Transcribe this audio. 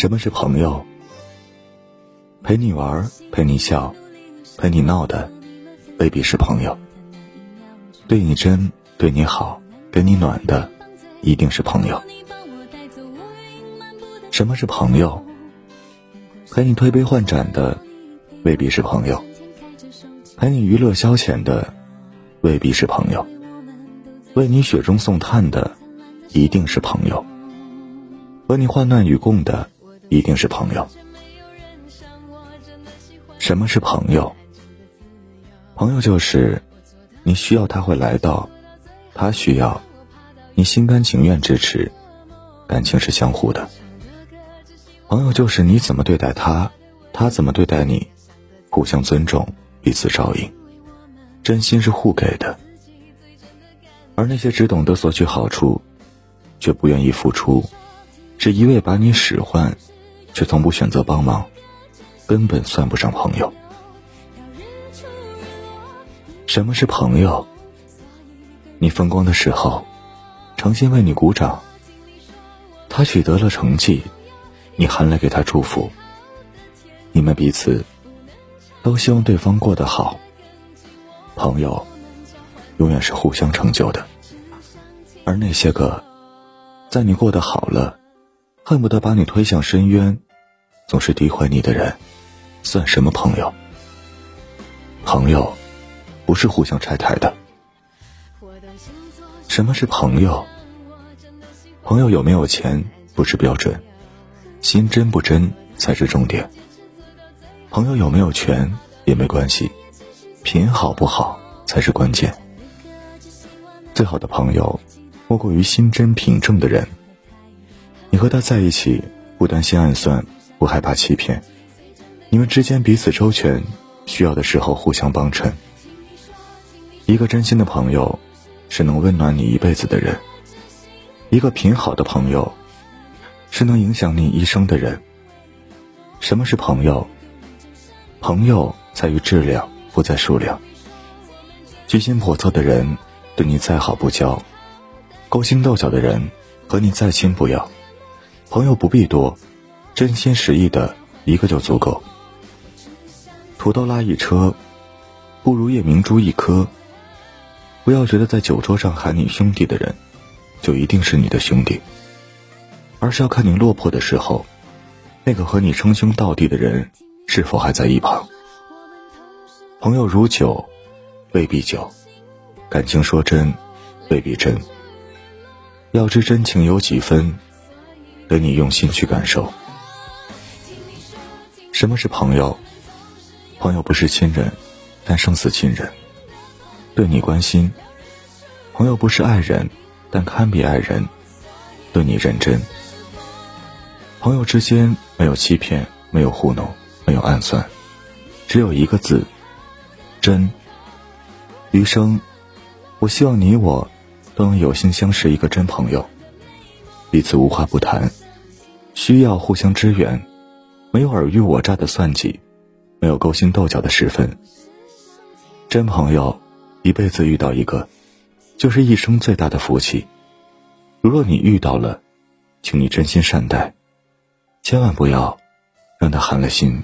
什么是朋友？陪你玩，陪你笑，陪你闹的，未必是朋友。对你真，对你好，给你暖的，一定是朋友。什么是朋友？陪你推杯换盏的，未必是朋友；陪你娱乐消遣的，未必是朋友；为你雪中送炭的，一定是朋友；和你患难与共的，一定是朋友。什么是朋友？朋友就是你需要他会来到，他需要你心甘情愿支持，感情是相互的。朋友就是你怎么对待他，他怎么对待你，互相尊重，彼此照应，真心是互给的。而那些只懂得索取好处，却不愿意付出，只一味把你使唤，却从不选择帮忙。根本算不上朋友。什么是朋友？你风光的时候，诚心为你鼓掌；他取得了成绩，你含泪给他祝福。你们彼此都希望对方过得好。朋友永远是互相成就的。而那些个在你过得好了，恨不得把你推向深渊，总是诋毁你的人。算什么朋友？朋友不是互相拆台的。什么是朋友？朋友有没有钱不是标准，心真不真才是重点。朋友有没有权也没关系，品好不好才是关键。最好的朋友，莫过于心真品正的人。你和他在一起，不担心暗算，不害怕欺骗。你们之间彼此周全，需要的时候互相帮衬。一个真心的朋友，是能温暖你一辈子的人；一个品好的朋友，是能影响你一生的人。什么是朋友？朋友在于质量，不在数量。居心叵测的人，对你再好不交；勾心斗角的人，和你再亲不要。朋友不必多，真心实意的一个就足够。土豆拉一车，不如夜明珠一颗。不要觉得在酒桌上喊你兄弟的人，就一定是你的兄弟，而是要看你落魄的时候，那个和你称兄道弟的人是否还在一旁。朋友如酒，未必酒；感情说真，未必真。要知真情有几分，得你用心去感受。什么是朋友？朋友不是亲人，但胜似亲人。对你关心，朋友不是爱人，但堪比爱人。对你认真，朋友之间没有欺骗，没有糊弄，没有暗算，只有一个字：真。余生，我希望你我都能有幸相识一个真朋友，彼此无话不谈，需要互相支援，没有尔虞我诈的算计。没有勾心斗角的时分。真朋友，一辈子遇到一个，就是一生最大的福气。如若你遇到了，请你真心善待，千万不要让他寒了心。